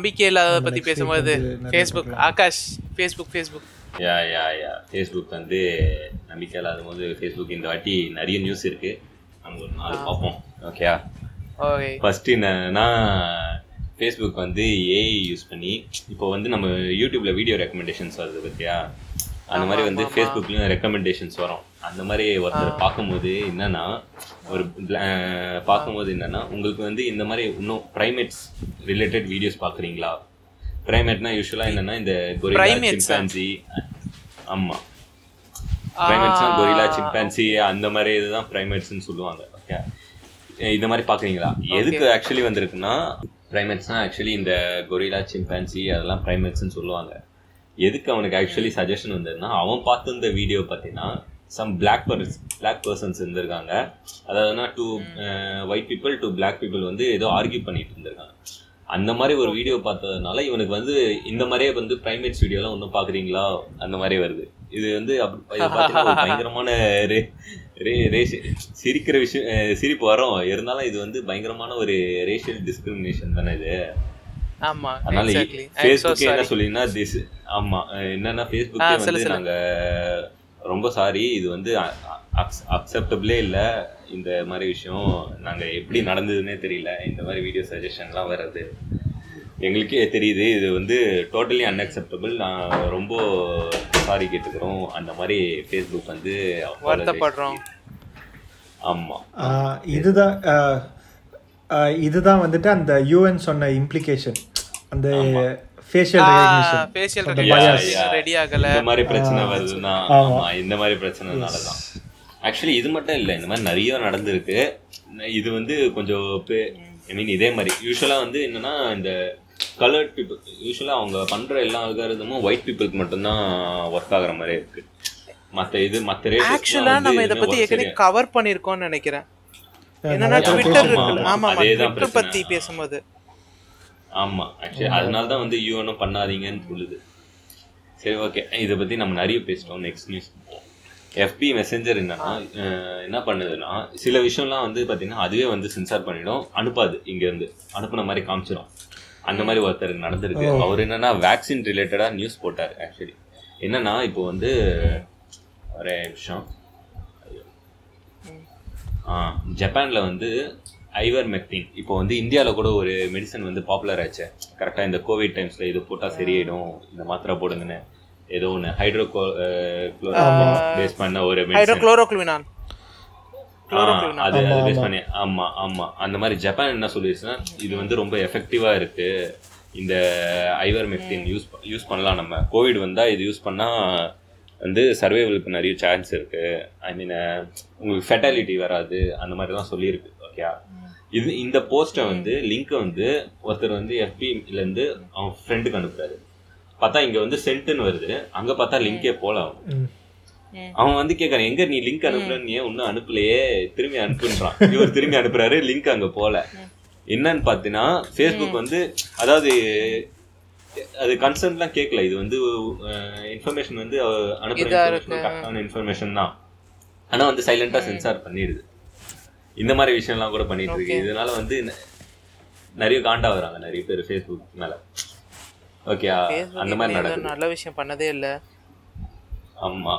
நம்பிக்கை இல்லாத பத்தி பேசும்போது Facebook. Akash Facebook Facebook yeah yeah yeah. Facebook வந்து நம்பிக்கை இல்லாத போது ஃபேஸ்புக் இந்த வாட்டி நிறைய நியூஸ் இருக்கு. நம்ம ஒரு நாலு பார்ப்போம். ஓகேயா ஓகே ஃபர்ஸ்ட் என்னன்னா ஃபேஸ்புக் வந்து ஏஐ யூஸ் பண்ணி இப்போ வந்து நம்ம யூடியூப்ல வீடியோ ரெக்கமெண்டேஷன்ஸ் வருது பத்தியா? அந்த மாதிரி வந்து ஃபேஸ்புக்லயும் ரெக்கமெண்டேஷன்ஸ் வரும். அந்த மாதிரி ஒருத்தர் பார்க்கும்போது என்னன்னா ஒரு பார்க்கும்போது என்னன்னா உங்களுக்கு வந்து இந்த மாதிரி இன்னும் ப்ரைமேட்ஸ் ரிலேட்டட் வீடியோஸ் பார்க்குறீங்களா? ப்ரைமேட்னா யூஸ்வலாக என்னன்னா இந்த கொரிலா? சிம்பான்சி ஆமா. ப்ரைமேட்ஸ்னா கொரிலா சிம்பான்சி அந்த மாதிரி இதுதான் ப்ரைமேட்ஸ்னு சொல்லுவாங்க. ஓகே இந்த மாதிரி பார்க்குறீங்களா? எதுக்கு ஆக்சுவலி வந்திருக்குன்னா ப்ரைமேட்ஸ்னா ஆக்சுவலி இந்த கொரிலா சிம்பான்சி அதெல்லாம் ப்ரைமேட்ஸ்னு சொல்லுவாங்க. எதுக்கு அவனுக்கு ஆக்சுவலி சஜஷன் வந்ததுன்னா அவன் பார்த்து இந்த வீடியோ பார்த்தீங்கன்னா சம் பிளாக் பர்ஸ் பிளாக் பர்சன்ஸ் இருந்திருக்காங்க அதாவதுனா to white people to black people வந்து ஏதோ ஆர்கியூ பண்ணிட்டு இருந்திருக்காங்க. அந்த மாதிரி ஒரு வீடியோ பார்த்ததுனால இவனுக்கு வந்து இந்த மாதிரியே வந்து பிரைமேட்ஸ் வீடியோலாம் ஒன்றும் பார்க்குறீங்களா? அந்த மாதிரி வருது. இது வந்து பயங்கரமான ரே ரே ரேஷ் சிரிக்கிற விஷயம் சிரிப்பு வரும். இருந்தாலும் இது வந்து பயங்கரமான ஒரு ரேஷியல் டிஸ்கிரிமினேஷன் தானே இது. ஆமா அதனால ஃபேஸ்புக் என்ன சொல்லினா திஸ் ஆமா என்னன்னா சொல்லு, வந்து. நாங்க ரொம்ப சாரி இது வந்து அக்செப்டபிளே இல்லை. இந்த மாதிரி விஷயம் நாங்க எப்படி நடந்ததுன்னே தெரியல. இந்த மாதிரி வீடியோ சஜஷன்லாம் வர்றது. எங்களுக்கே தெரியுது இது வந்து டோட்டலி அன்அக்செப்டபிள் நான் ரொம்ப சாரி கேட்டுக்கிறோம். அந்த மாதிரி ஃபேஸ்புக் வந்து. வருத்தப்படுறோம். ஆமா. ஆஹ் இதுதான் இதுதான் வந்துட்டு அந்த யூஎன் சொன்ன இம்ப்ளிகேஷன் அந்த facial recognition facial recognition. Ready ஆகல. இந்த மாதிரி பிரச்சனை வருதுன்னா ஆமா. இந்த மாதிரி பிரச்சனைனால தான். ஆக்சுவலி இது மட்டும் இல்லை இந்த மாதிரி நிறைய நடந்திருக்கு. இது வந்து கொஞ்சம் ஐ மீன் இதே மாதிரி. யூஸ்வலாக வந்து என்னன்னா இந்த கலர்ட் பீப்புள் யூஸ்வலாக அவங்க பண்ற எல்லா அல்காரதமும் ஒயிட் பீப்புளுக்கு மட்டும்தான் ஒர்க் ஆகுற மாதிரி இருக்கு. மற்ற இது மற்ற ஆக்சுவலா நம்ம இத பத்தி ஏற்கனவே கவர் பண்ணிருக்கோம்னு நினைக்கிறேன். என்னன்னா ட்விட்டர் ஆமா, இருக்குல்ல. ஆமா. ஆமா ஆமா. அதேதான் ட்விட்டர். பத்தி பேசும்போது. ஆமா ஆக்சுவலி அதனால தான் வந்து யூஎனும் பண்ணாதீங்கன்னு சொல்லுது. சரி ஓகே இதை பத்தி நம்ம நிறைய பேசிட்டோம். நெக்ஸ்ட் நியூஸ் எஃபி மெசேஞ்சர் என்னன்னா என்ன பண்ணுதுன்னா சில விஷயம்லாம் வந்து பாத்தீங்கன்னா அதுவே வந்து சென்சார் பண்ணிடும். அனுப்பாது. இங்க இருந்து அனுப்புன மாதிரி காமிச்சிடும் அந்த மாதிரி ஒருத்தருக்கு நடந்திருக்கு. அவர் என்னன்னா வேக்சின் ரிலேட்டடா நியூஸ் போட்டார் ஆக்சுவலி என்னன்னா இப்போ வந்து ஒரே நிமிஷம். ஆ ஜப்பான்ல வந்து ஐவர் மெக்டின் இப்போ வந்து இந்தியாவில் கூட ஒரு மெடிசன் வந்து பாப்புலர் ஆச்சு. கரெக்டாக இந்த கோவிட் டைம்ஸ்ல இது போட்டால் சரியாயிடும் இந்த மாத்திரை போடுங்கன்னு. ஏதோ ஒன்று ஹைட்ரோ பேஸ் பண்ண ஒரு மெடிசன் ஹைட்ரோகுளோரோக்ளுவினான் அது அது பேஸ் பண்ணி ஆமா. ஆமா அந்த மாதிரி ஜப்பான் என்ன சொல்லிருச்சுன்னா இது வந்து ரொம்ப எஃபெக்டிவா இருக்கு. இந்த ஐவர் மெக்டின் யூஸ் யூஸ் பண்ணலாம் நம்ம. கோவிட் வந்தா இது யூஸ் பண்ணா வந்து சர்வைவலுக்கு நிறைய சான்ஸ் இருக்கு. ஐ மீன் உங்களுக்கு ஃபெட்டாலிட்டி வராது அந்த மாதிரி தான் சொல்லியிருக்கு ஓகே இது இந்த போஸ்ட்டை வந்து லிங்க்கை வந்து ஒருத்தர் வந்து இருந்து அவன் ஃப்ரெண்டுக்கு அனுப்புறாரு. பார்த்தா இங்க வந்து சென்ட்னு வருது. அங்க பார்த்தா லிங்கே போல அவன் அவன் வந்து கேக்குறான் எங்க நீ லிங்க் அனுப்புறன்னு? நீ ஏன் இன்னும் அனுப்பலையே? திரும்பி அனுப்புன்றான். இவர் திரும்பி அனுப்புறாரு லிங்க் அங்க போல. என்னன்னு பாத்தீங்கன்னா ஃபேஸ்புக் வந்து அதாவது அது கன்சர்ன்லாம் கேட்கல இது வந்து இன்ஃபர்மேஷன் வந்து அவ- அனுப்புற கரெக்டான இன்ஃபர்மேஷன் தான். ஆனா வந்து சைலண்டா சென்சார் பண்ணிடுது. இந்த மாதிரி விஷயம்லாம் கூட பண்ணிட்டு இருக்கு இதனால வந்து நிறைய காண்டா வராங்க நிறைய பேர் ஃபேஸ்புக் மேல. ஓகே அந்த மாதிரி நடக்குது. நல்ல விஷயம் பண்ணதே இல்ல. ஆமா.